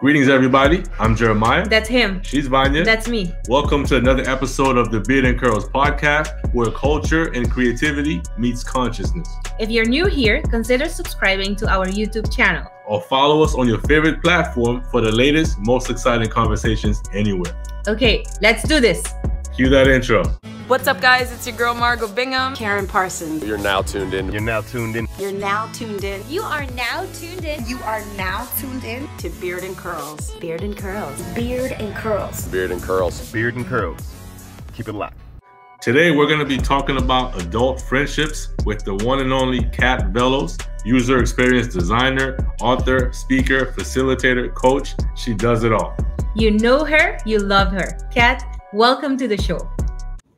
Greetings, everybody. I'm Jeremiah. That's him. She's Vanya. That's me. Welcome to another episode of the Beard and Curls podcast, where culture and creativity meets consciousness. If you're new here, consider subscribing to our YouTube channel. Or follow us on your favorite platform for the latest, most exciting conversations anywhere. Okay, let's do this. Cue that intro. What's up, guys? It's your girl Margot Bingham. Karen Parsons. You're now tuned in. You're now tuned in. You're now tuned in. You are now tuned in. You are now tuned in to Beard and Curls. Beard and Curls. Beard and Curls. Beard and Curls. Beard and Curls. Keep it locked. Today, we're going to be talking about adult friendships with the one and only Kat Vellos, user experience designer, author, speaker, facilitator, coach. She does it all. You know her, you love her. Kat, welcome to the show.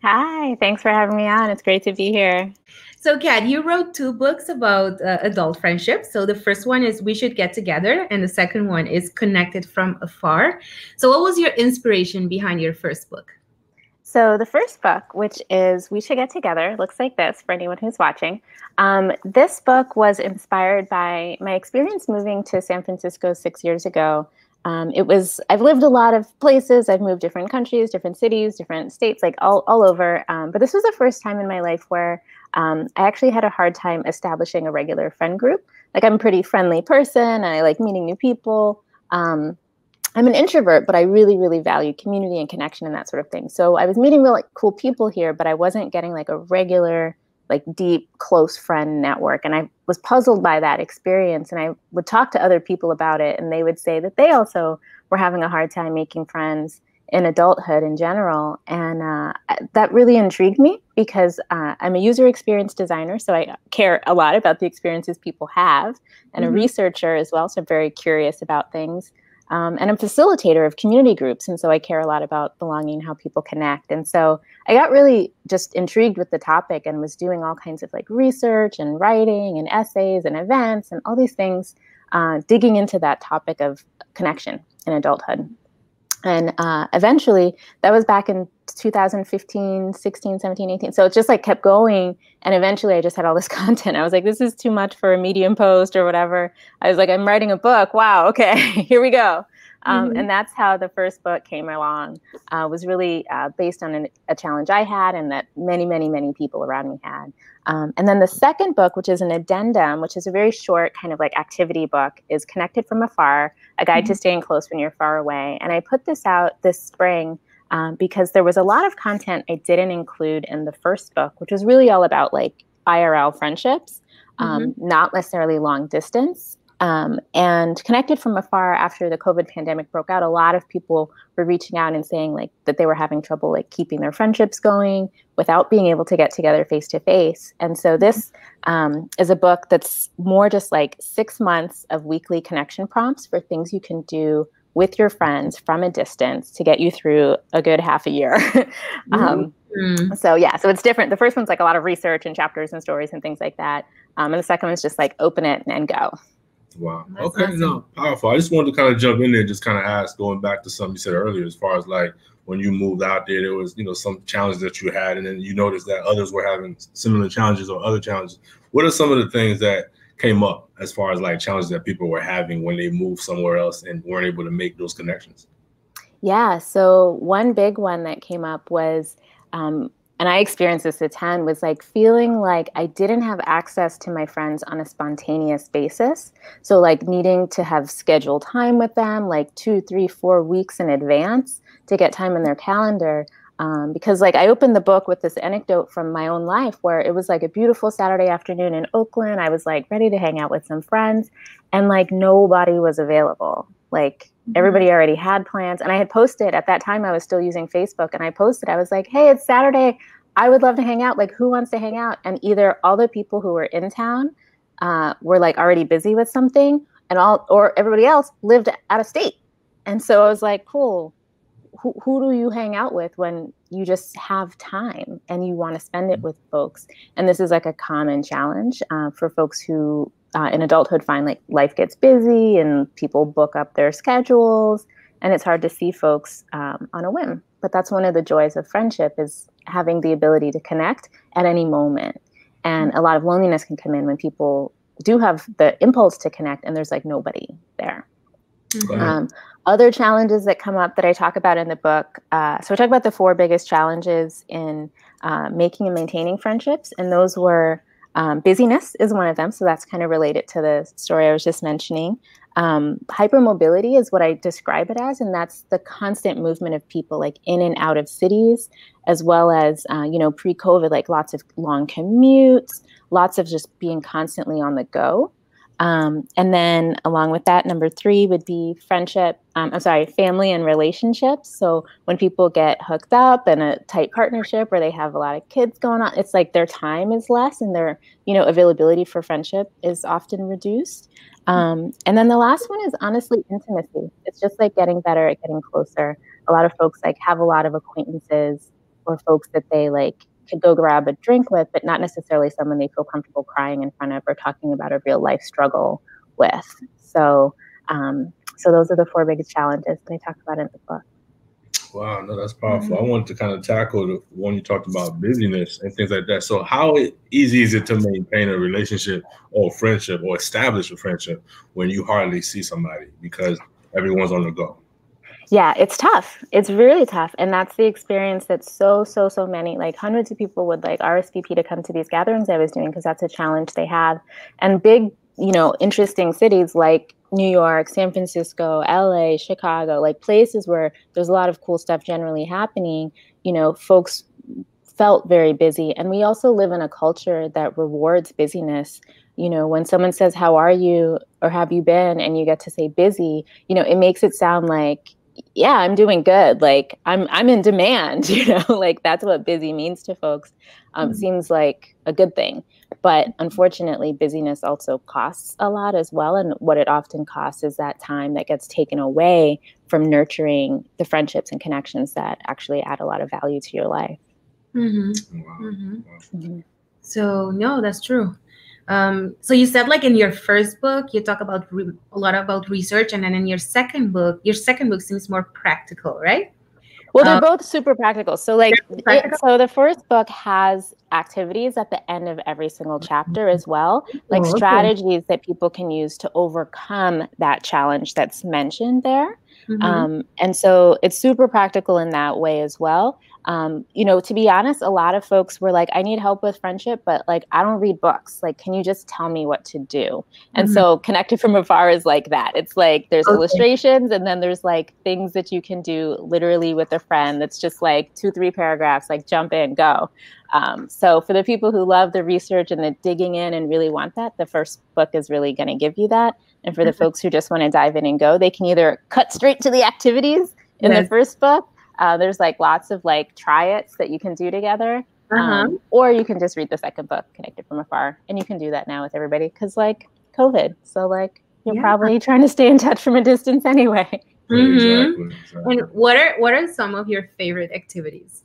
Hi, thanks for having me on. It's great to be here. So, Kat, you wrote two books about uh, adult friendships. So, the first one is We Should Get Together, and the second one is Connected from Afar. So, what was your inspiration behind your first book? So, the first book, which is We Should Get Together, looks like this for anyone who's watching. Um, this book was inspired by my experience moving to San Francisco six years ago um, it was i've lived a lot of places. I've moved different countries different cities different states like all, all over. Um, but this was the first time in my life where um, i actually had a hard time establishing a regular friend group. Like i'm a pretty friendly person. I like meeting new people. Um, i'm an introvert but i really really value community and connection and that sort of thing. So i was meeting really cool people here but i wasn't getting like a regular like deep close friend network and i was puzzled by that experience and i would talk to other people about it and they would say that they also were having a hard time making friends in adulthood in general and uh, that really intrigued me because uh, i'm a user experience designer so i care a lot about the experiences people have and mm-hmm. a researcher as well so i'm very curious about things um, and I'm facilitator of community groups. And so I care a lot about belonging, how people connect. And so I got really just intrigued with the topic and was doing all kinds of like research and writing and essays and events and all these things, uh, digging into that topic of connection in adulthood. And uh, eventually, that was back in 2015, 16, 17, 18. So it just like kept going. And eventually, I just had all this content. I was like, this is too much for a Medium post or whatever. I was like, I'm writing a book. Wow. Okay, here we go. Um, mm-hmm. And that's how the first book came along. Uh, was really uh, based on an, a challenge I had and that many, many, many people around me had. Um, and then the second book, which is an addendum, which is a very short kind of like activity book, is Connected from Afar, a guide mm-hmm. to staying close when you're far away. And I put this out this spring um, because there was a lot of content I didn't include in the first book, which was really all about like IRL friendships, um, mm-hmm. not necessarily long distance. Um, and connected from afar after the COVID pandemic broke out, a lot of people were reaching out and saying like that they were having trouble like keeping their friendships going without being able to get together face to face. And so this um, is a book that's more just like six months of weekly connection prompts for things you can do with your friends from a distance to get you through a good half a year. um, mm-hmm. So yeah, so it's different. The first one's like a lot of research and chapters and stories and things like that. Um, and the second one's just like open it and go. Wow. That's okay. Awesome. No, powerful. I just wanted to kind of jump in there, and just kind of ask, going back to something you said earlier, as far as like when you moved out there, there was you know some challenges that you had, and then you noticed that others were having similar challenges or other challenges. What are some of the things that came up as far as like challenges that people were having when they moved somewhere else and weren't able to make those connections? Yeah. So one big one that came up was um, and I experienced this a ton, was like feeling like I didn't have access to my friends on a spontaneous basis. So, like needing to have scheduled time with them, like two, three, four weeks in advance to get time in their calendar. Um, because, like, I opened the book with this anecdote from my own life where it was like a beautiful Saturday afternoon in Oakland. I was like ready to hang out with some friends, and like nobody was available. Like. Everybody already had plans and i had posted at that time i was still using facebook and i posted i was like hey it's saturday I would love to hang out. Like, who wants to hang out? And either all the people who were in town uh, were like already busy with something, and all, or everybody else lived out of state. And so I was like, cool. Who, who do you hang out with when you just have time and you want to spend it with folks? And this is like a common challenge uh, for folks who uh, in adulthood find like life gets busy and people book up their schedules and it's hard to see folks um, on a whim but that's one of the joys of friendship is having the ability to connect at any moment and a lot of loneliness can come in when people do have the impulse to connect and there's like nobody there ahead. Um, other challenges that come up that I talk about in the book. Uh, so I talk about the four biggest challenges in uh, making and maintaining friendships, and those were um, busyness is one of them. So that's kind of related to the story I was just mentioning. Um, hypermobility is what I describe it as, and that's the constant movement of people like in and out of cities, as well as uh, you know pre-COVID, like lots of long commutes, lots of just being constantly on the go. Um, and then along with that, number three would be friendship. Um, I'm sorry, family and relationships. So when people get hooked up in a tight partnership where they have a lot of kids going on, it's like their time is less and their you know availability for friendship is often reduced. Um, and then the last one is honestly intimacy. It's just like getting better at getting closer. A lot of folks like have a lot of acquaintances or folks that they like could go grab a drink with, but not necessarily someone they feel comfortable crying in front of or talking about a real life struggle with. So, um, so those are the four biggest challenges that I talk about in the book. Wow, no, that's powerful. I wanted to kind of tackle the one you talked about busyness and things like that. So, how easy is it to maintain a relationship or friendship or establish a friendship when you hardly see somebody because everyone's on the go? Yeah, it's tough. It's really tough. And that's the experience that so, so, so many, like hundreds of people would like RSVP to come to these gatherings I was doing because that's a challenge they have. And big, you know, interesting cities like New York, San Francisco, LA, Chicago, like places where there's a lot of cool stuff generally happening, you know, folks felt very busy. And we also live in a culture that rewards busyness. You know, when someone says, How are you? or have you been? and you get to say busy, you know, it makes it sound like yeah i'm doing good like i'm i'm in demand you know like that's what busy means to folks um, mm-hmm. seems like a good thing but unfortunately busyness also costs a lot as well and what it often costs is that time that gets taken away from nurturing the friendships and connections that actually add a lot of value to your life mm-hmm. Wow. Mm-hmm. mm-hmm. so no that's true um, so you said like in your first book, you talk about re- a lot about research, and then in your second book, your second book seems more practical, right? Well, they're um, both super practical. So, like, it, so the first book has activities at the end of every single chapter as well, like oh, okay. strategies that people can use to overcome that challenge that's mentioned there. Mm-hmm. Um, and so it's super practical in that way as well um, you know, to be honest, a lot of folks were like, I need help with friendship, but like, I don't read books. Like, can you just tell me what to do? And mm-hmm. so, Connected from Afar is like that. It's like there's okay. illustrations, and then there's like things that you can do literally with a friend that's just like two, three paragraphs, like jump in, go. Um, so, for the people who love the research and the digging in and really want that, the first book is really going to give you that. And for the mm-hmm. folks who just want to dive in and go, they can either cut straight to the activities in yes. the first book uh, there's like lots of like try it's that you can do together. Uh-huh. Um, or you can just read the second book, Connected from Afar. And you can do that now with everybody because, like, COVID. So, like, you're yeah. probably trying to stay in touch from a distance anyway. Mm-hmm. Exactly, exactly. And what are what are some of your favorite activities?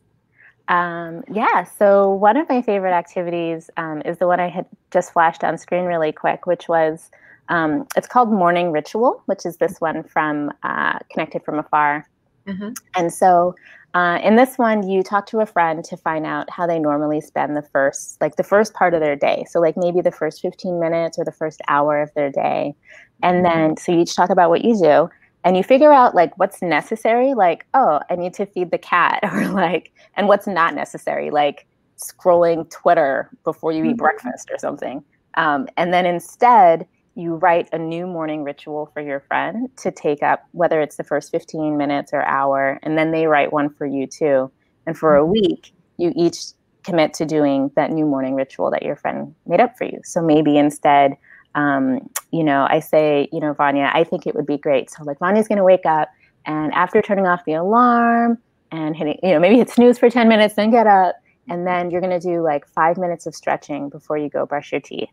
Um, yeah, so one of my favorite activities um, is the one I had just flashed on screen really quick, which was um, it's called Morning Ritual, which is this one from uh, Connected from Afar. Mm-hmm. And so uh, in this one, you talk to a friend to find out how they normally spend the first, like the first part of their day. So, like maybe the first 15 minutes or the first hour of their day. And mm-hmm. then, so you each talk about what you do and you figure out like what's necessary, like, oh, I need to feed the cat, or like, and what's not necessary, like scrolling Twitter before you eat mm-hmm. breakfast or something. Um, and then instead, you write a new morning ritual for your friend to take up, whether it's the first 15 minutes or hour, and then they write one for you too. And for a week, you each commit to doing that new morning ritual that your friend made up for you. So maybe instead, um, you know, I say, you know, Vanya, I think it would be great. So like Vanya's going to wake up and after turning off the alarm and hitting, you know, maybe hit snooze for 10 minutes, then get up. And then you're going to do like five minutes of stretching before you go brush your teeth.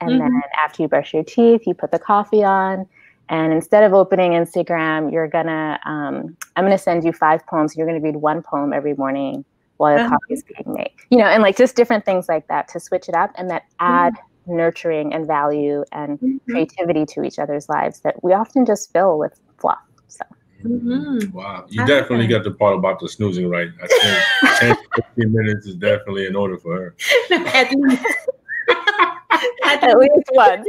And mm-hmm. then after you brush your teeth, you put the coffee on. And instead of opening Instagram, you're gonna, um, I'm gonna send you five poems. You're gonna read one poem every morning while your uh-huh. coffee is being made. You know, and like just different things like that to switch it up and that add mm-hmm. nurturing and value and mm-hmm. creativity to each other's lives that we often just fill with fluff. So. Mm-hmm. Wow, you definitely got the part about the snoozing right. I think 10, 15 minutes is definitely in order for her. At least. At least one.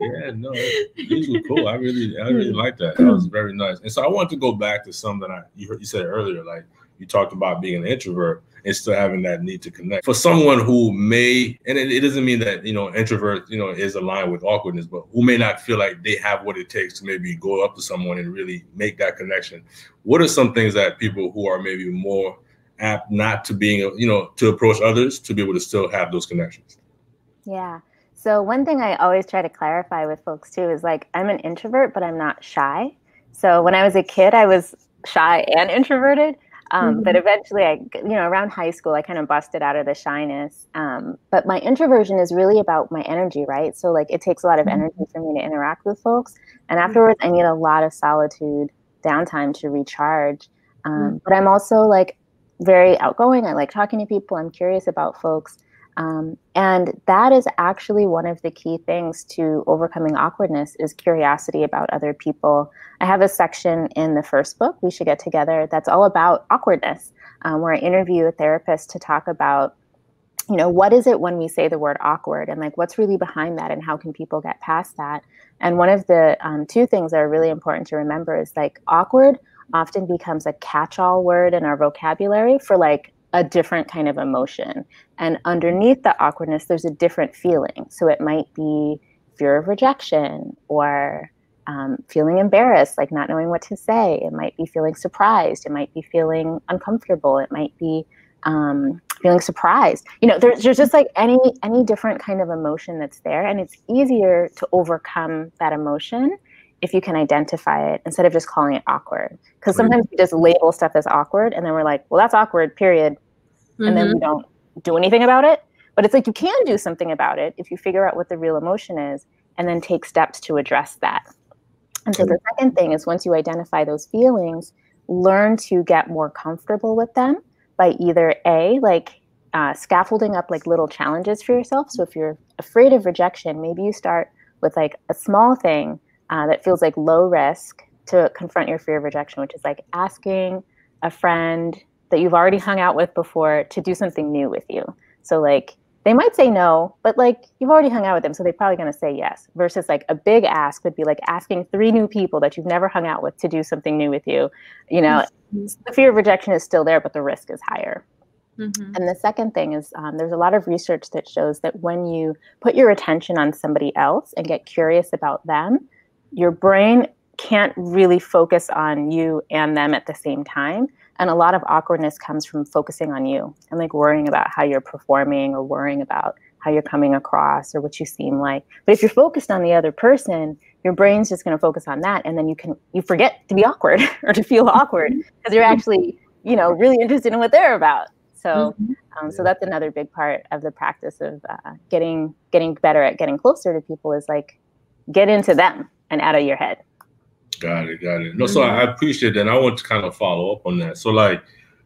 yeah, no, these were cool. I really, I really like that. That was very nice. And so I want to go back to something I you heard you said earlier, like you talked about being an introvert and still having that need to connect. For someone who may, and it, it, doesn't mean that you know introvert, you know, is aligned with awkwardness, but who may not feel like they have what it takes to maybe go up to someone and really make that connection. What are some things that people who are maybe more apt not to being, you know, to approach others to be able to still have those connections? Yeah. So one thing I always try to clarify with folks too is like I'm an introvert, but I'm not shy. So when I was a kid, I was shy and introverted. Um, mm-hmm. But eventually, I, you know, around high school, I kind of busted out of the shyness. Um, but my introversion is really about my energy, right? So, like, it takes a lot of mm-hmm. energy for me to interact with folks. And mm-hmm. afterwards, I need a lot of solitude, downtime to recharge. Um, mm-hmm. But I'm also like very outgoing. I like talking to people. I'm curious about folks. Um, and that is actually one of the key things to overcoming awkwardness is curiosity about other people. I have a section in the first book, We Should Get Together, that's all about awkwardness, um, where I interview a therapist to talk about, you know, what is it when we say the word awkward and like what's really behind that and how can people get past that? And one of the um, two things that are really important to remember is like awkward often becomes a catch all word in our vocabulary for like a different kind of emotion. And underneath the awkwardness, there's a different feeling. So it might be fear of rejection or um, feeling embarrassed, like not knowing what to say. It might be feeling surprised. It might be feeling uncomfortable. It might be um, feeling surprised. You know, there's, there's just like any any different kind of emotion that's there, and it's easier to overcome that emotion if you can identify it instead of just calling it awkward. Because sometimes we just label stuff as awkward, and then we're like, well, that's awkward. Period mm-hmm. and then we mm-hmm. don't do anything about it. But it's like you can do something about it if you figure out what the real emotion is and then take steps to address that. And so the second thing is once you identify those feelings, learn to get more comfortable with them by either A, like uh, scaffolding up like little challenges for yourself. So if you're afraid of rejection, maybe you start with like a small thing uh, that feels like low risk to confront your fear of rejection, which is like asking a friend that you've already hung out with before to do something new with you. So like they might say no, but like you've already hung out with them, so they're probably going to say yes. Versus like a big ask would be like asking three new people that you've never hung out with to do something new with you. You know, mm-hmm. the fear of rejection is still there, but the risk is higher. Mm-hmm. And the second thing is um, there's a lot of research that shows that when you put your attention on somebody else and get curious about them, your brain can't really focus on you and them at the same time. And a lot of awkwardness comes from focusing on you and like worrying about how you're performing or worrying about how you're coming across or what you seem like. But if you're focused on the other person, your brain's just going to focus on that and then you can you forget to be awkward or to feel awkward because you're actually, you know, really interested in what they're about. So mm-hmm. um, so that's another big part of the practice of uh, getting getting better at getting closer to people is like get into them and out of your head. Got it, got it. No, so I appreciate that. And I want to kind of follow up on that. So, like,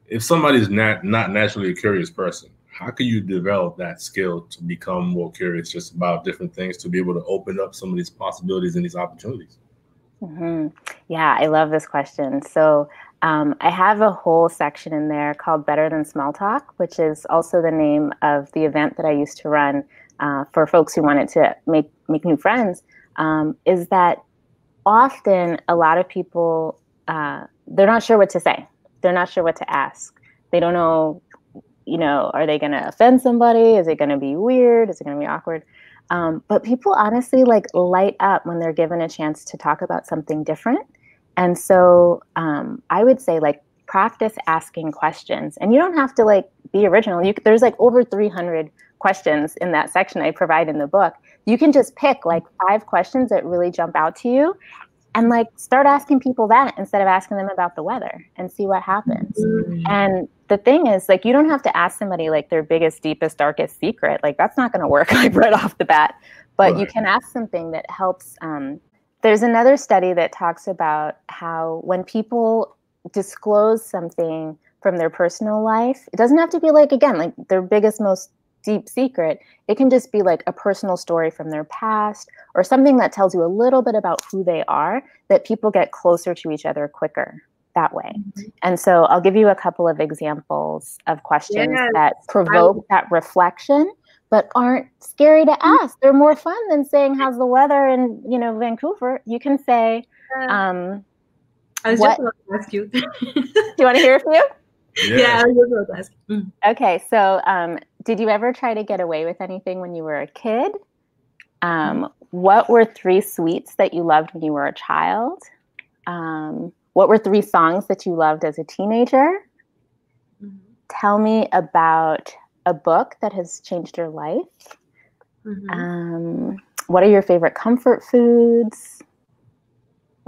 if somebody's not not naturally a curious person, how can you develop that skill to become more curious just about different things to be able to open up some of these possibilities and these opportunities? Mm-hmm. Yeah, I love this question. So, um, I have a whole section in there called Better Than Small Talk, which is also the name of the event that I used to run uh, for folks who wanted to make make new friends. Um, is that often a lot of people uh, they're not sure what to say. They're not sure what to ask. They don't know you know are they going to offend somebody? Is it going to be weird? Is it going to be awkward? Um, but people honestly like light up when they're given a chance to talk about something different. And so um, i would say like practice asking questions. And you don't have to like be original. You, there's like over 300 questions in that section i provide in the book you can just pick like five questions that really jump out to you and like start asking people that instead of asking them about the weather and see what happens. Mm-hmm. And the thing is like you don't have to ask somebody like their biggest deepest darkest secret like that's not going to work like right off the bat but right. you can ask something that helps um, there's another study that talks about how when people disclose something from their personal life it doesn't have to be like again like their biggest most deep secret. It can just be like a personal story from their past or something that tells you a little bit about who they are that people get closer to each other quicker that way. Mm-hmm. And so I'll give you a couple of examples of questions that provoke that reflection but aren't scary to ask. They're more fun than saying how's the weather in you know Vancouver. You can say, um, I was what- just about to ask you. "Do you want to hear a few?" Yeah. I was just about to ask. Mm. Okay, so um, did you ever try to get away with anything when you were a kid? Um, what were three sweets that you loved when you were a child? Um, what were three songs that you loved as a teenager? Mhm. Tell me about a book that has changed your life. Mhm. Um, what are your favorite comfort foods?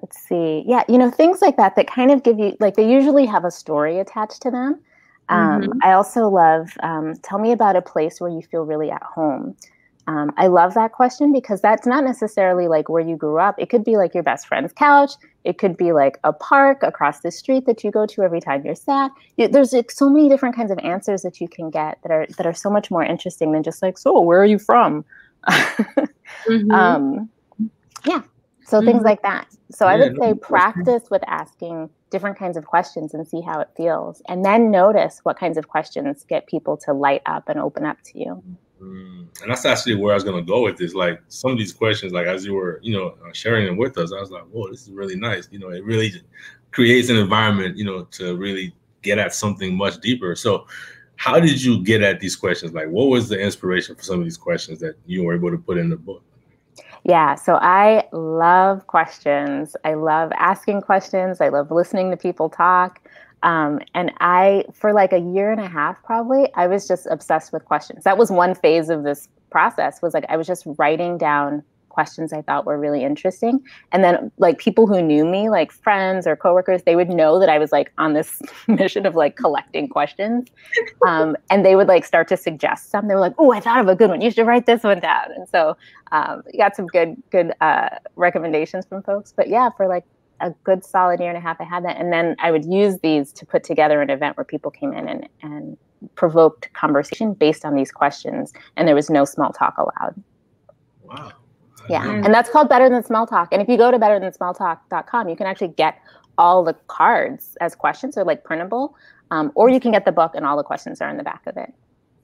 Let's see. Yeah, you know, things like that that kind of give you, like, they usually have a story attached to them. Um, Mhm. I also love, um, tell me about a place where you feel really at home. Um, I love that question because that's not necessarily like where you grew up. It could be like your best friend's couch. It could be like a park across the street that you go to every time you're sad. You- There's like so many different kinds of answers that you can get that are that are so much more interesting than just like, so where are you from? Mhm. um yeah so things Mhm. like that so i would say practice with asking different kinds of questions and see how it feels and then notice what kinds of questions get people to light up and open up to you Mm, and that's actually where I was gonna go with this. Like some of these questions, like as you were, you know, uh, sharing them with us, I was like, "Whoa, this is really nice." You know, it really creates an environment, you know, to really get at something much deeper. So, how did you get at these questions? Like, what was the inspiration for some of these questions that you were able to put in the book? Yeah so i love questions. I love asking questions. I love listening to people talk. Um, and i for like a year and a half probably i was just obsessed with questions. That was one phase of this process was like i was just writing down questions i thought were really interesting. And then like people who knew me like friends or coworkers they would know that i was like on this mission of like collecting questions. Um, and they would like start to suggest some. They were like oh i thought of a good one. You should write this one down. And so um, you got some good good uh, recommendations from folks. But yeah for like a good solid year and a half i had that. And then i would use these to put together an event where people came in and, and provoked conversation based on these questions. And there was no small talk allowed. Wow. Yeah Yeah. and that's called better than small talk and if you go to better than small talk.com you can actually get all the cards as questions they're like printable um, or you can get the book and all the questions are in the back of it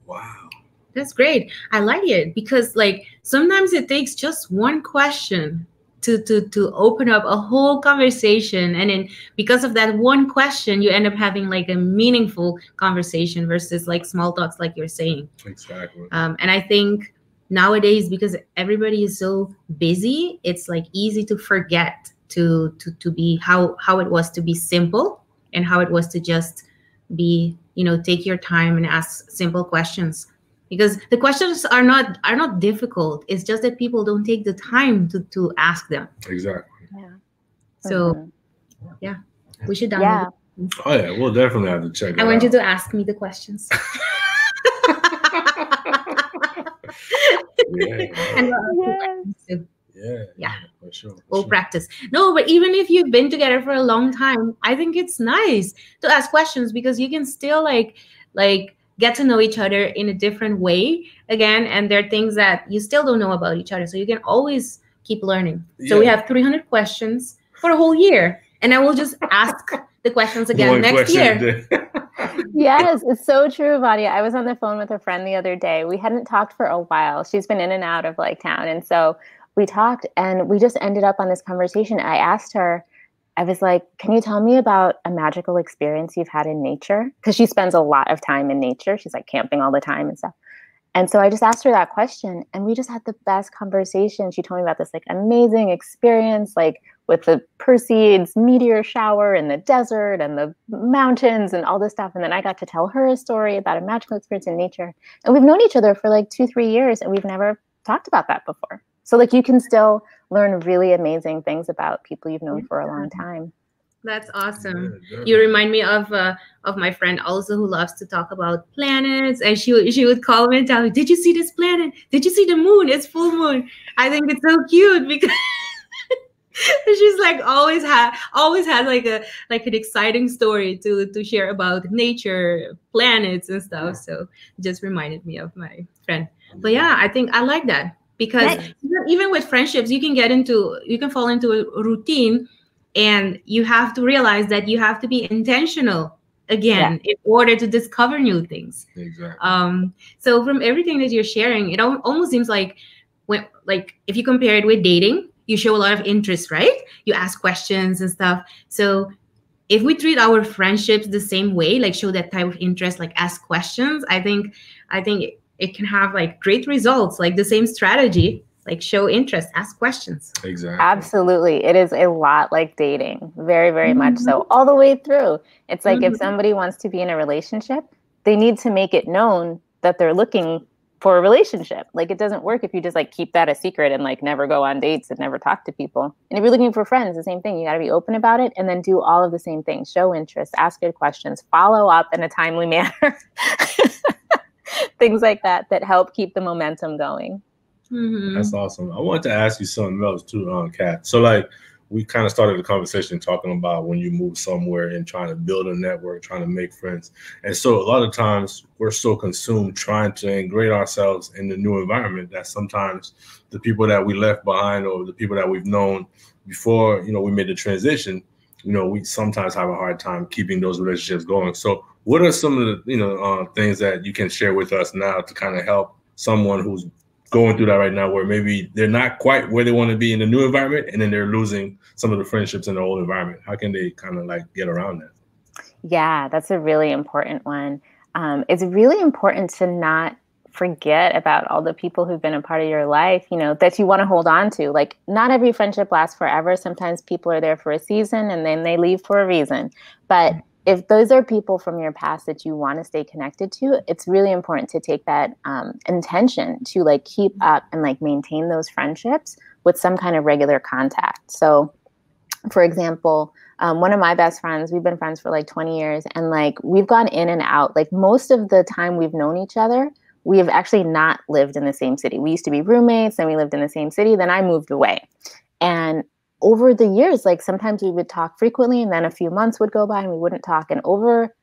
Wow. That's great. I like it because like sometimes it takes just one question to to to open up a whole conversation and then because of that one question you end up having like a meaningful conversation versus like small talks like you're saying. Exactly. Um, and I think nowadays because everybody is so busy, it's like easy to forget to to to be how how it was to be simple and how it was to just be you know take your time and ask simple questions because the questions are not are not difficult it's just that people don't take the time to to ask them Exactly. yeah so Mhm. we should download yeah it. Oh yeah, we'll definitely have to check. i that want you to ask me the questions Yeah. and uh, Yes. Yeah. Yeah. For sure. for we'll sure. practice. No, but even if you've been together for a long time, I think it's nice to ask questions because you can still like like get to know each other in a different way again. And there are things that you still don't know about each other. So you can always keep learning. So we have 300 questions for a whole year. And I will just ask the questions again One next question year. yes, it's so true, Vanya. I was on the phone with a friend the other day. We hadn't talked for a while. She's been in and out of like town. And so we talked and we just ended up on this conversation. I asked her, I was like, Can you tell me about a magical experience you've had in nature? Because she spends a lot of time in nature. She's like camping all the time and stuff. And so I just asked her that question and we just had the best conversation. She told me about this like amazing experience, like with the Perseids meteor shower in the desert and the mountains and all this stuff. And then I got to tell her a story about a magical experience in nature. And we've known each other for like two, three years and we've never talked about that before. So like you can still learn really amazing things about people you've known for a long time. That's awesome. Yeah, you remind me of uh, of my friend also who loves to talk about planets and she would she would call me and tell me did you see this planet did you see the moon it's full moon i think it's so cute because she's like always had always had like a like an exciting story to to share about nature planets and stuff. So it just reminded me of my friend. But yeah i think i like that because Nice. even- even with friendships you can get into you can fall into a routine and you have to realize that you have to be intentional again yeah. in order to discover new things. Exactly. Um so from everything that you're sharing it almost seems like when like if you compare it with dating you show a lot of interest right? You ask questions and stuff. So if we treat our friendships the same way like show that type of interest like ask questions i think i think it, it can have like great results like the same strategy like show interest ask questions. Exactly. Absolutely. It is a lot like dating. Very very mm-hmm. much so. All the way through. It's like mm-hmm. if somebody wants to be in a relationship they need to make it known that they're looking for a relationship like it doesn't work if you just like keep that a secret and like never go on dates and never talk to people and if you're looking for friends the same thing you got to be open about it and then do all of the same things show interest ask good questions follow up in a timely manner things like that that help keep the momentum going Mm-hmm. That's awesome. I wanted to ask you something else too, um, Kat. So like we kind of started the conversation talking about when you move somewhere and trying to build a network, trying to make friends. And so a lot of times we're so consumed trying to ingrate ourselves in the new environment that sometimes the people that we left behind or the people that we've known before, you know, we made the transition, you know, we sometimes have a hard time keeping those relationships going. So what are some of the, you know, uh, things that you can share with us now to kind of help someone who's going through that right now where maybe they're not quite where they want to be in the new environment and then they're losing some of the friendships in the old environment. How can they kind of like get around that? Yeah that's a really important one. Um, it's really important to not forget about all the people who've been a part of your life you know that you want to hold on to. Like not every friendship lasts forever. Sometimes people are there for a season and then they leave for a reason. But if those are people from your past that you want to stay connected to it's really important to take that um, intention to like keep up and like maintain those friendships with some kind of regular contact. So for example um, one of my best friends we've been friends for like 20 years and like we've gone in and out. Like most of the time we've known each other we have actually not lived in the same city. We used to be roommates and we lived in the same city then i moved away. And over the years, like sometimes we would talk frequently and then a few months would go by and we wouldn't talk. And over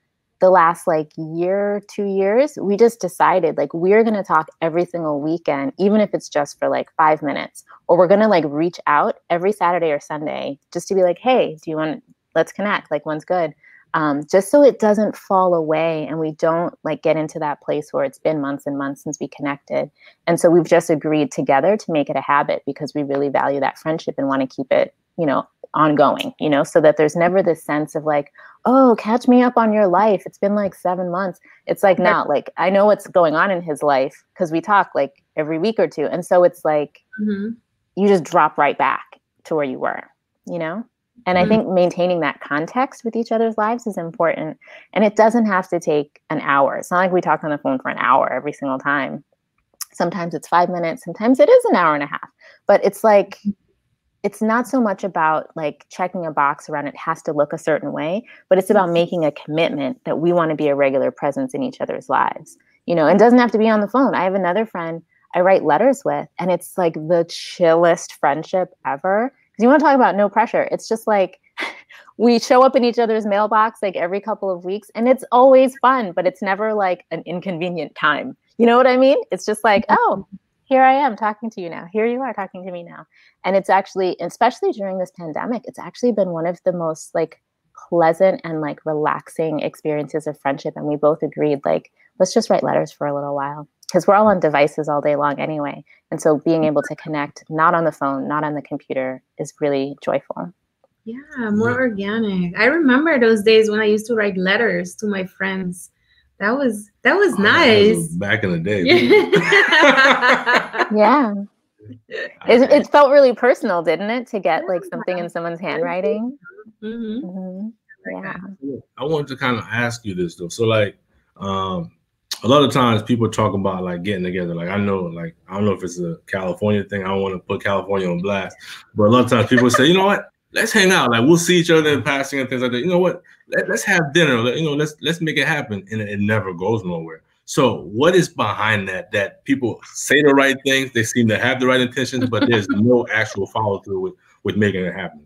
the last like year, two years, we just decided like we're going to talk every single weekend, even if it's just for like five minutes, or we're going to like reach out every Saturday or Sunday just to be like, hey, do you want, let's connect, like when's good um, just so it doesn't fall away and we don't like get into that place where it's been months and months since we connected. And so we've just agreed together to make it a habit because we really value that friendship and want to keep it, you know, ongoing, you know, so that there's never this sense of like, oh, catch me up on your life. It's been like seven months. It's like not like I know what's going on in his life because we talk like every week or two. And so it's like mm-hmm. you just drop right back to where you were, you know? And mm-hmm. I think maintaining that context with each other's lives is important. And it doesn't have to take an hour. It's not like we talk on the phone for an hour every single time. Sometimes it's five minutes, sometimes it is an hour and a half. But it's like, it's not so much about like checking a box around it has to look a certain way, but it's about mm-hmm. making a commitment that we want to be a regular presence in each other's lives. You know, and doesn't have to be on the phone. I have another friend I write letters with, and it's like the chillest friendship ever because you want to talk about no pressure. It's just like we show up in each other's mailbox like every couple of weeks and it's always fun, but it's never like an inconvenient time. You know what I mean? It's just like, mm-hmm. oh, here I am talking to you now. Here you are talking to me now. And it's actually, especially during this pandemic, it's actually been one of the most like pleasant and like relaxing experiences of friendship. And we both agreed, like, let's just write letters for a little while because we're all on devices all day long anyway. And so being able to connect not on the phone, not on the computer is really joyful. Yeah, more organic. I remember those days when I used to write letters to my friends. That was that was oh, nice. That was back in the day. yeah. It, it felt really personal, didn't it, to get like something in someone's handwriting? Mm-hmm. Mm-hmm. Yeah. I wanted to kind of ask you this though. So like, um, a lot of times people talk about like getting together. Like I know, like I don't know if it's a California thing. I don't want to put California on blast, but a lot of times people say, you know what? Let's hang out. Like we'll see each other in passing and things like that. You know what? Let, us have dinner. Let, you know, let's let's make it happen, and it, it never goes nowhere. So what is behind that? That people say the right things, they seem to have the right intentions, but there's no actual follow through with with making it happen.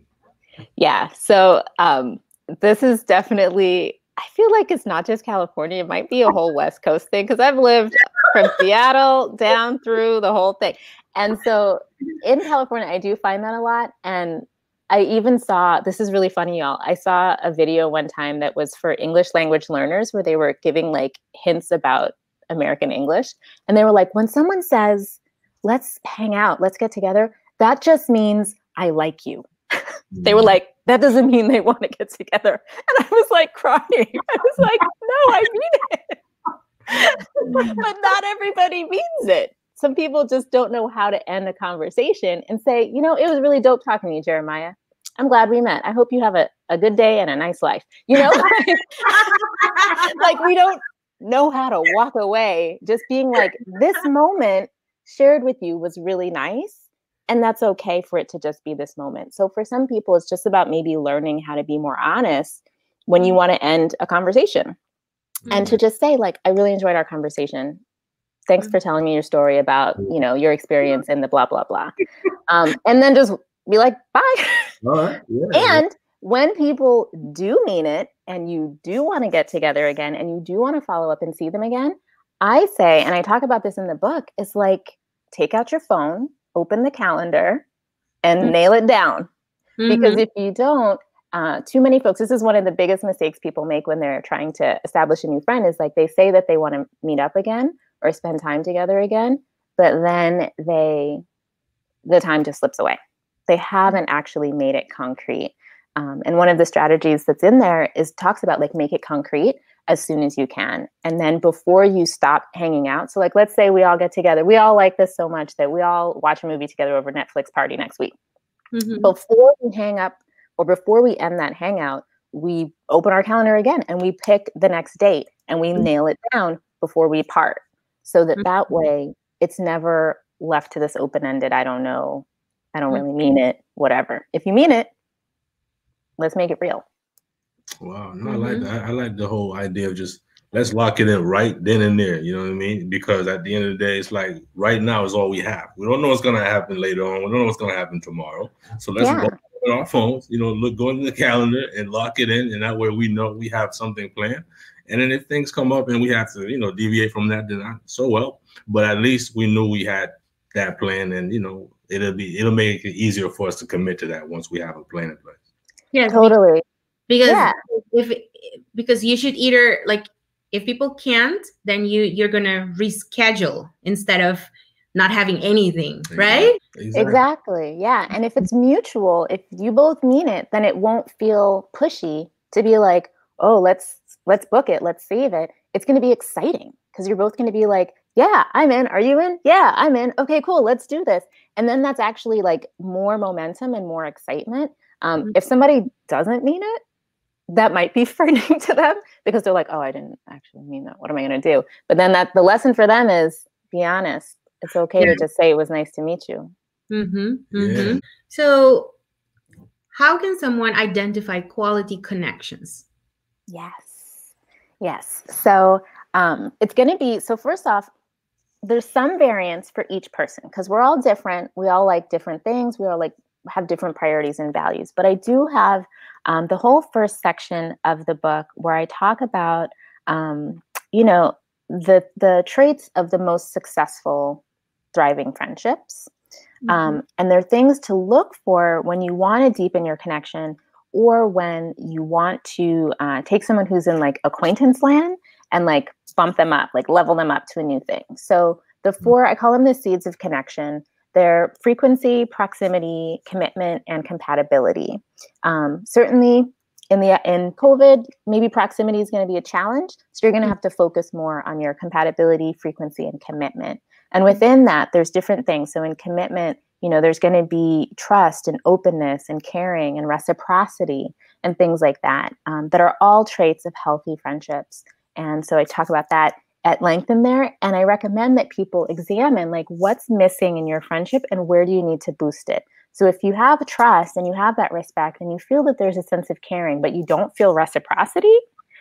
Yeah. So um, this is definitely I feel like it's not just California. It might be a whole West Coast thing because I've lived from Seattle down through the whole thing. And so in California, I do find that a lot. And I even saw this is really funny, y'all. I saw a video one time that was for English language learners where they were giving like hints about American English. And they were like, when someone says, let's hang out, let's get together, that just means I like you. They were mm. like, that doesn't mean they want to get together. And I was like crying. I was like, no, I mean it. but not everybody means it. Some people just don't know how to end a conversation and say, you know, it was really dope talking to you, Jeremiah. I'm glad we met. I hope you have a, a good day and a nice life. You know, like we don't know how to walk away. Just being like, this moment shared with you was really nice. And that's okay for it to just be this moment. So for some people, it's just about maybe learning how to be more honest when you want to end a conversation mm-hmm. and to mm-hmm. just say, like, I really enjoyed our conversation. Thanks mm-hmm. for telling me your story about, you know, your experience in the blah, blah, blah. Um, and then just be like, bye. Yeah, and when people do mean it and you do want to get together again and you do want to follow up and see them again, I say, and I talk about this in the book, it's like take out your phone, open the calendar, and mm-hmm. nail it down. Mm-hmm. Because if you don't, uh, too many folks, this is one of the biggest mistakes people make when they're trying to establish a new friend is like they say that they want to meet up again or spend time together again, but then they, the time just slips away. They haven't actually made it concrete. Um, and one of the strategies that's in there is talks about like make it concrete as soon as you can. And then before you stop hanging out, so like let's say we all get together, we all like this so much that we all watch a movie together over Netflix party next week. Mm-hmm. Before we hang up or before we end that hangout, we open our calendar again and we pick the next date and we mm-hmm. nail it down before we part. So that mm-hmm. that way it's never left to this open ended, I don't know, I don't really mean it, whatever. If you mean it, let's make it real. Wow, no, mm-hmm. I like mm-hmm. that. I like the whole idea of just let's lock it in right then and there. You know what I mean? Because at the end of the day, it's like right now is all we have. We don't know what's gonna happen later on. We don't know what's gonna happen tomorrow. So let's yeah. go on our phones. You know, look go into the calendar and lock it in, and that way we know we have something planned. And then if things come up and we have to, you know, deviate from that, then I, so well. But at least we knew we had that plan, and you know, it'll be it'll make it easier for us to commit to that once we have a plan in place. Yeah, totally. Because yeah. if because you should either like if people can't, then you you're gonna reschedule instead of not having anything, right? Exactly. exactly. Yeah. And if it's mutual, if you both mean it, then it won't feel pushy to be like, oh, let's let's book it, let's save it. It's gonna be exciting because you're both gonna be like, yeah, I'm in. Are you in? Yeah, I'm in. Okay, cool. Let's do this. And then that's actually like more momentum and more excitement um, mm-hmm. If somebody doesn't mean it, that might be frightening to them because they're like, "Oh, I didn't actually mean that. What am I going to do?" But then that the lesson for them is be honest. It's okay yeah. to just say it was nice to meet you. Mm-hmm, mm-hmm. Yeah. So, how can someone identify quality connections? Yes, yes. So um, it's going to be so. First off, there's some variance for each person because we're all different. We all like different things. We all like have different priorities and values. But I do have um, the whole first section of the book where I talk about, um, you know, the the traits of the most successful, thriving friendships. Mm-hmm. Um, and there are things to look for when you want to deepen your connection or when you want to uh, take someone who's in like acquaintance land and like bump them up, like level them up to a new thing. So the mm. four, I call them the seeds of connection their frequency, proximity, commitment, and compatibility. Um, certainly, in the in COVID, maybe proximity is going to be a challenge. So you're going to mm. have to focus more on your compatibility, frequency, and commitment. And within that, there's different things. So in commitment, you know, there's going to be trust and openness and caring and reciprocity and things like that um, that are all traits of healthy friendships. And so I talk about that at length in there and i recommend that people examine like what's missing in your friendship and where do you need to boost it? So if you have trust and you have that respect and you feel that there's a sense of caring but you don't feel reciprocity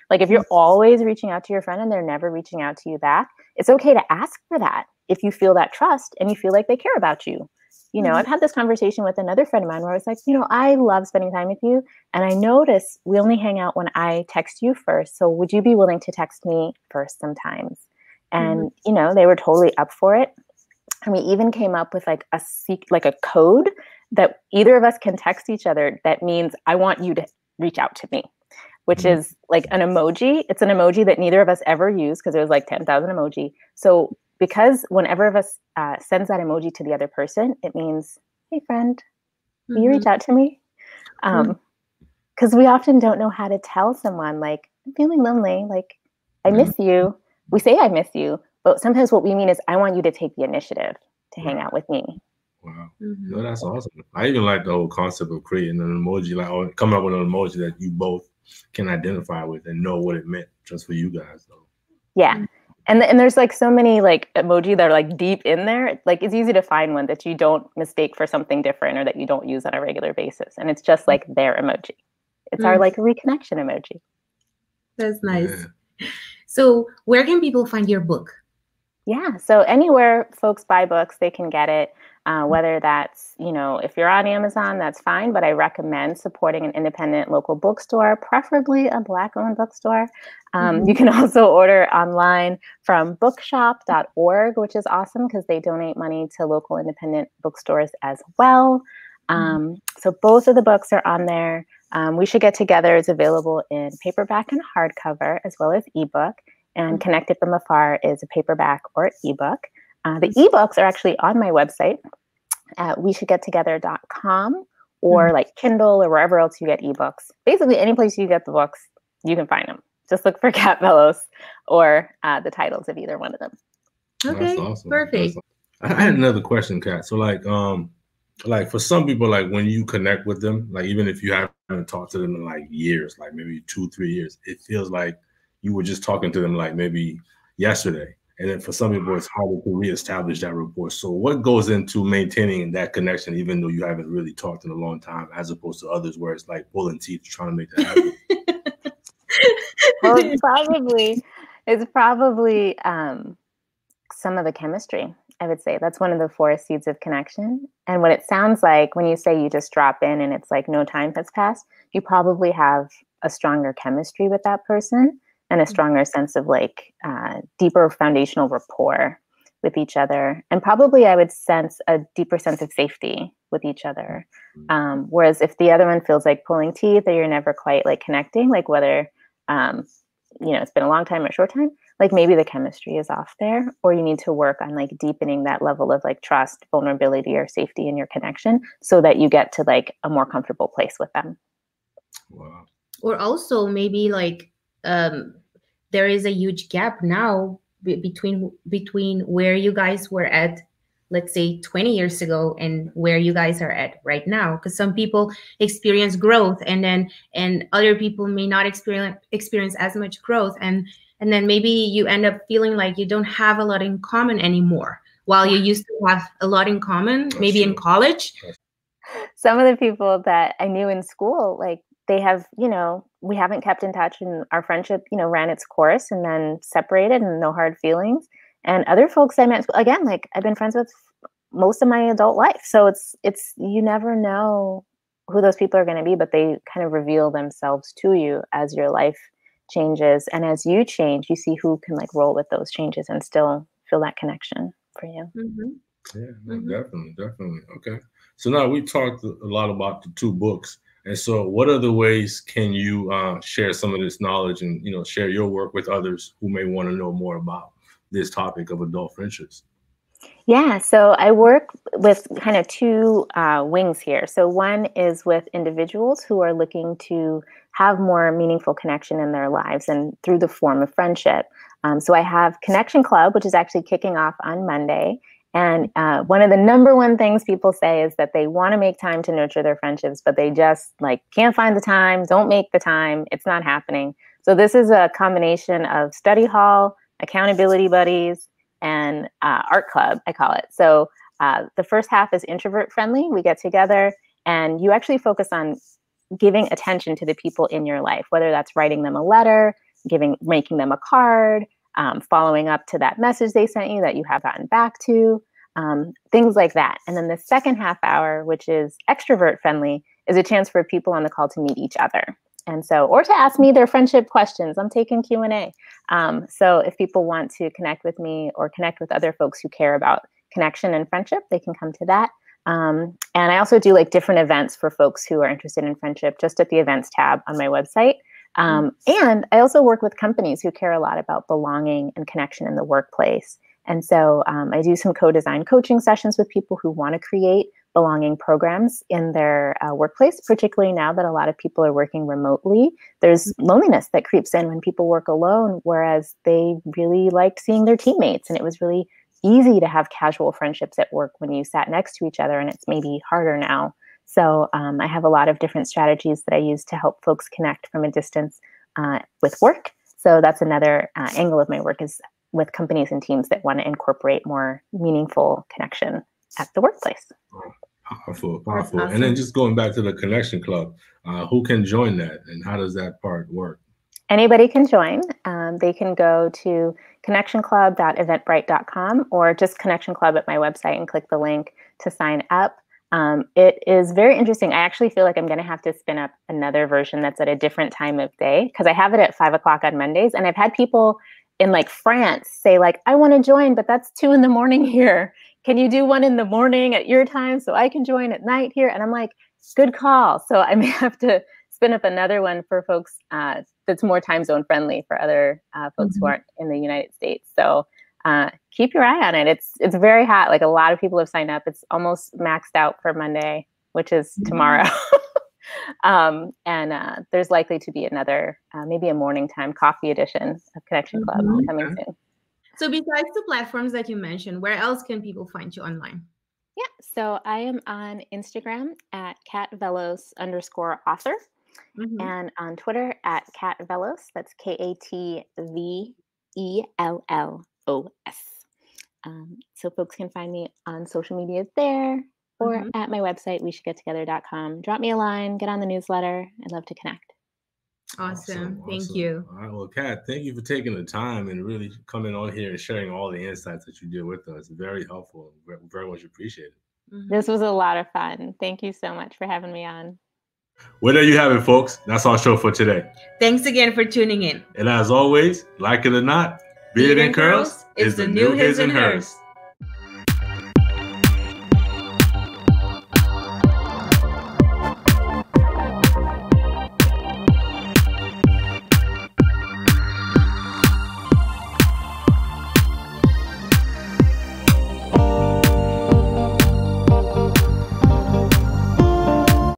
like if you're always reaching out to your friend and they're never reaching out to you back it's okay to ask for that if you feel that trust and you feel like they care about you you know, mm-hmm. I've had this conversation with another friend of mine where I was like, you know, I love spending time with you. And I notice we only hang out when I text you first. So would you be willing to text me first sometimes? And, mm-hmm. you know, they were totally up for it. And we even came up with like a seek like a code that either of us can text each other that means I want you to reach out to me, which mm-hmm. is like an emoji. It's an emoji that neither of us ever use because it was like 10,000 emoji. So because whenever of us uh, sends that emoji to the other person, it means, hey, friend, mm-hmm. you reach mm-hmm. out to me? Because um, mm-hmm. we often don't know how to tell someone, like, I'm feeling lonely, like, I miss you. We say I miss you, but sometimes what we mean is, I want you to take the initiative to hang out with me. Wow. Mm-hmm. No, that's awesome. I even like the whole concept of creating an emoji, like or coming up with an emoji that you both can identify with and know what it meant just for you guys though. Yeah. And, and there's like so many like emoji that are like deep in there. Like it's easy to find one that you don't mistake for something different or that you don't use on a regular basis. And it's just like their emoji. It's our mm. like reconnection emoji. That's nice. Yeah. So where can people find your book? Yeah. So anywhere folks buy books, they can get it. Uh, whether that's, you know, if you're on Amazon, that's fine, but I recommend supporting an independent local bookstore, preferably a Black owned bookstore. Um, mm-hmm. You can also order online from bookshop.org, which is awesome because they donate money to local independent bookstores as well. Mm. Um, mm-hmm. So both of the books are on there. Um, we Should Get Together is available in paperback and hardcover, as well as ebook. And mm-hmm. Connected from Afar is a paperback or ebook. Uh, the ebooks are actually on my website at we should get together.com or mm-hmm. like Kindle or wherever else you get ebooks. Basically, any place you get the books, you can find them. Just look for Kat Vellos or uh, the titles of either one of them. Okay, awesome. perfect. Awesome. I had another question, Kat. So, like, um, like for some people, like when you connect with them, like even if you haven't talked to them in like years, like maybe two, three years, it feels like you were just talking to them like maybe yesterday. And then for some people, it's harder to reestablish that rapport. So, what goes into maintaining that connection, even though you haven't really talked in a long time, as opposed to others where it's like pulling teeth trying to make that happen? well, it's probably it's probably um, some of the chemistry. I would say that's one of the four seeds of connection. And what it sounds like when you say you just drop in and it's like no time has passed, you probably have a stronger chemistry with that person and a mm. stronger sense of like uh, deeper foundational rapport with each other and probably i would sense a deeper sense of safety with each other mm. um, whereas if the other one feels like pulling teeth or you're never quite like connecting like whether um, you know it's been a long time or a short time like maybe the chemistry is off there or you need to work on like deepening that level of like trust vulnerability or safety in your connection so that you get to like a more comfortable place with them wow or also maybe like um, there is a huge gap now between between where you guys were at let's say 20 years ago and where you guys are at right now. Because some people experience growth and then and other people may not experience experience as much growth. And and then maybe you end up feeling like you don't have a lot in common anymore while you used to have a lot in common maybe in college. Some of the people that i knew in school like they have, you know, we haven't kept in touch and our friendship, you know, ran its course and then separated and no hard feelings. And other folks I met again, like I've been friends with most of my adult life. So it's it's you never know who those people are going to be, but they kind of reveal themselves to you as your life changes and as you change, you see who can like roll with those changes and still feel that connection for you. Mm-hmm. Yeah, no, mm-hmm. definitely, definitely. Okay. So now we talked a lot about the two books. And so, what other ways can you uh, share some of this knowledge and you know share your work with others who may want to know more about this topic of adult friendships? Yeah, so I work with kind of two uh, wings here. So one is with individuals who are looking to have more meaningful connection in their lives and through the form of friendship. Um, so I have Connection Club, which is actually kicking off on Monday. And uh, one of the number one things people say is that they want to make time to nurture their friendships, but they just like can't find the time, don't make the time, it's not happening. So this is a combination of study hall, accountability buddies, and uh, art club, I call it. So uh, the first half is introvert friendly. We get together and you actually focus on giving attention to the people in your life, whether that's writing them a letter, giving, making them a card, um, following up to that message they sent you that you have gotten back to, um, things like that. And then the second half hour, which is extrovert friendly, is a chance for people on the call to meet each other. And so, or to ask me their friendship questions. I'm taking Q and A. Um, so if people want to connect with me or connect with other folks who care about connection and friendship, they can come to that. Um, and I also do like different events for folks who are interested in friendship just at the events tab on my website. Um, and I also work with companies who care a lot about belonging and connection in the workplace. And so um, I do some co design coaching sessions with people who want to create belonging programs in their uh, workplace, particularly now that a lot of people are working remotely. There's loneliness that creeps in when people work alone, whereas they really liked seeing their teammates. And it was really easy to have casual friendships at work when you sat next to each other, and it's maybe harder now. So um, I have a lot of different strategies that I use to help folks connect from a distance uh, with work. So that's another uh, angle of my work is with companies and teams that want to incorporate more meaningful connection at the workplace. Powerful, powerful. Awesome. And then just going back to the Connection Club, uh, who can join that and how does that part work? Anybody can join. Um, they can go to connectionclub.eventbrite.com or just Connection Club at my website and click the link to sign up. Um, it is very interesting. I actually feel like I'm going to have to spin up another version that's at a different time of day because I have it at five o'clock on Mondays. And I've had people in like France say, like, I want to join, but that's two in the morning here. Can you do one in the morning at your time so I can join at night here? And I'm like, good call. So I may have to spin up another one for folks uh, that's more time zone friendly for other uh, folks mm-hmm. who aren't in the United States. So uh, keep your eye on it. It's it's very hot. Like a lot of people have signed up. It's almost maxed out for Monday, which is mm-hmm. tomorrow. um, and uh, there's likely to be another, uh, maybe a morning time coffee edition of Connection Club mm-hmm. coming soon. So besides the platforms that you mentioned, where else can people find you online? Yeah, so I am on Instagram at katvellos underscore author. Mm-hmm. and on Twitter at Kat Vellos. That's K A T V E L L O S. Um, so folks can find me on social media there or mm-hmm. at my website, we should get together.com. Drop me a line, get on the newsletter. I'd love to connect. Awesome. awesome. Thank awesome. you. All right. Well, Kat, thank you for taking the time and really coming on here and sharing all the insights that you did with us. Very helpful. Very, very much appreciated. Mm-hmm. This was a lot of fun. Thank you so much for having me on. Well, there you have it, folks. That's our show for today. Thanks again for tuning in. And as always, like it or not, Beard and Curls is the new his and hers.